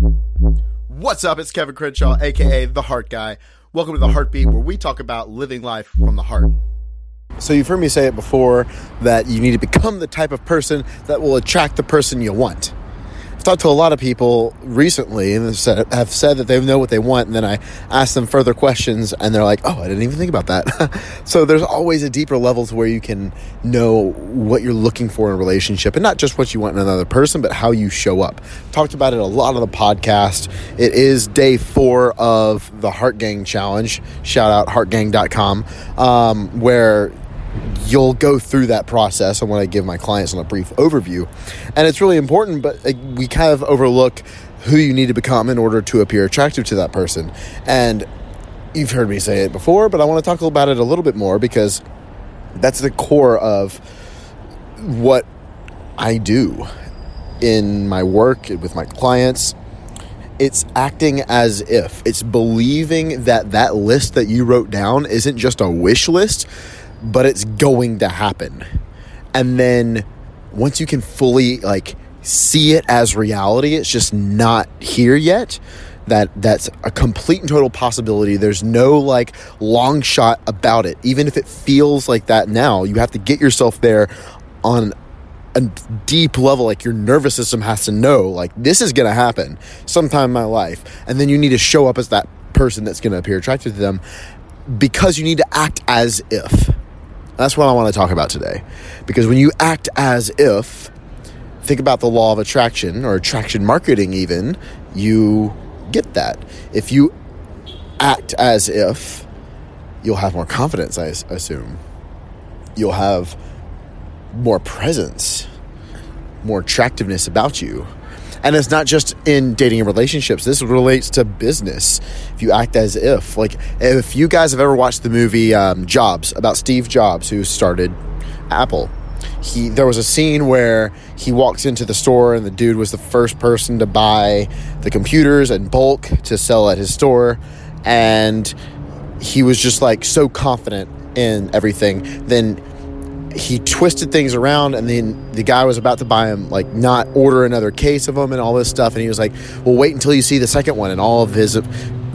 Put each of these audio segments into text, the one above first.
What's up? It's Kevin Crenshaw, aka The Heart Guy. Welcome to The Heartbeat, where we talk about living life from the heart. So, you've heard me say it before that you need to become the type of person that will attract the person you want. I've talked to a lot of people recently and have said, have said that they know what they want, and then I ask them further questions, and they're like, "Oh, I didn't even think about that." so there's always a deeper level to where you can know what you're looking for in a relationship, and not just what you want in another person, but how you show up. Talked about it a lot on the podcast. It is day four of the Heart Gang Challenge. Shout out heartgang.com, um, where you'll go through that process and when I give my clients on a brief overview. And it's really important, but we kind of overlook who you need to become in order to appear attractive to that person. And you've heard me say it before, but I want to talk about it a little bit more because that's the core of what I do in my work with my clients. It's acting as if it's believing that that list that you wrote down isn't just a wish list but it's going to happen. And then once you can fully like see it as reality, it's just not here yet. That that's a complete and total possibility. There's no like long shot about it. Even if it feels like that now, you have to get yourself there on a deep level like your nervous system has to know like this is going to happen sometime in my life and then you need to show up as that person that's going to appear attractive to them because you need to act as if that's what I want to talk about today. Because when you act as if, think about the law of attraction or attraction marketing, even, you get that. If you act as if, you'll have more confidence, I assume. You'll have more presence, more attractiveness about you. And it's not just in dating and relationships. This relates to business. If you act as if, like, if you guys have ever watched the movie um, Jobs about Steve Jobs, who started Apple, he there was a scene where he walks into the store and the dude was the first person to buy the computers and bulk to sell at his store, and he was just like so confident in everything. Then he twisted things around and then the guy was about to buy him like not order another case of them and all this stuff and he was like well wait until you see the second one. And all of his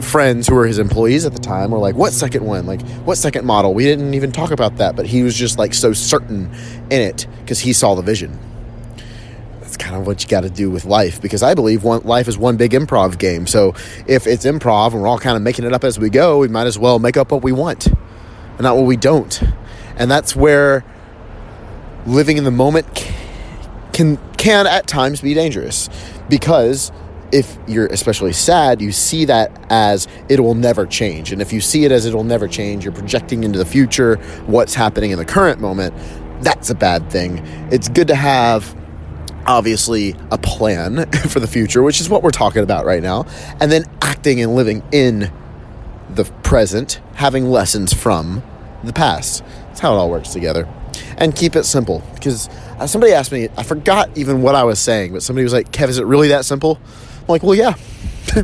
friends who were his employees at the time were like what second one? Like what second model? We didn't even talk about that but he was just like so certain in it because he saw the vision. That's kind of what you got to do with life because i believe one, life is one big improv game. So if it's improv and we're all kind of making it up as we go we might as well make up what we want and not what we don't. And that's where living in the moment can can at times be dangerous because if you're especially sad, you see that as it will never change. And if you see it as it will never change, you're projecting into the future what's happening in the current moment. That's a bad thing. It's good to have obviously a plan for the future, which is what we're talking about right now, and then acting and living in the present, having lessons from the past. That's how it all works together and keep it simple. Because uh, somebody asked me, I forgot even what I was saying, but somebody was like, Kev, is it really that simple? I'm like, well, yeah.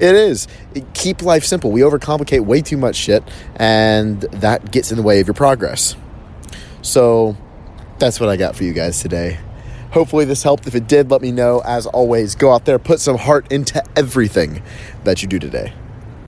it is. Keep life simple. We overcomplicate way too much shit, and that gets in the way of your progress. So that's what I got for you guys today. Hopefully, this helped. If it did, let me know. As always, go out there, put some heart into everything that you do today.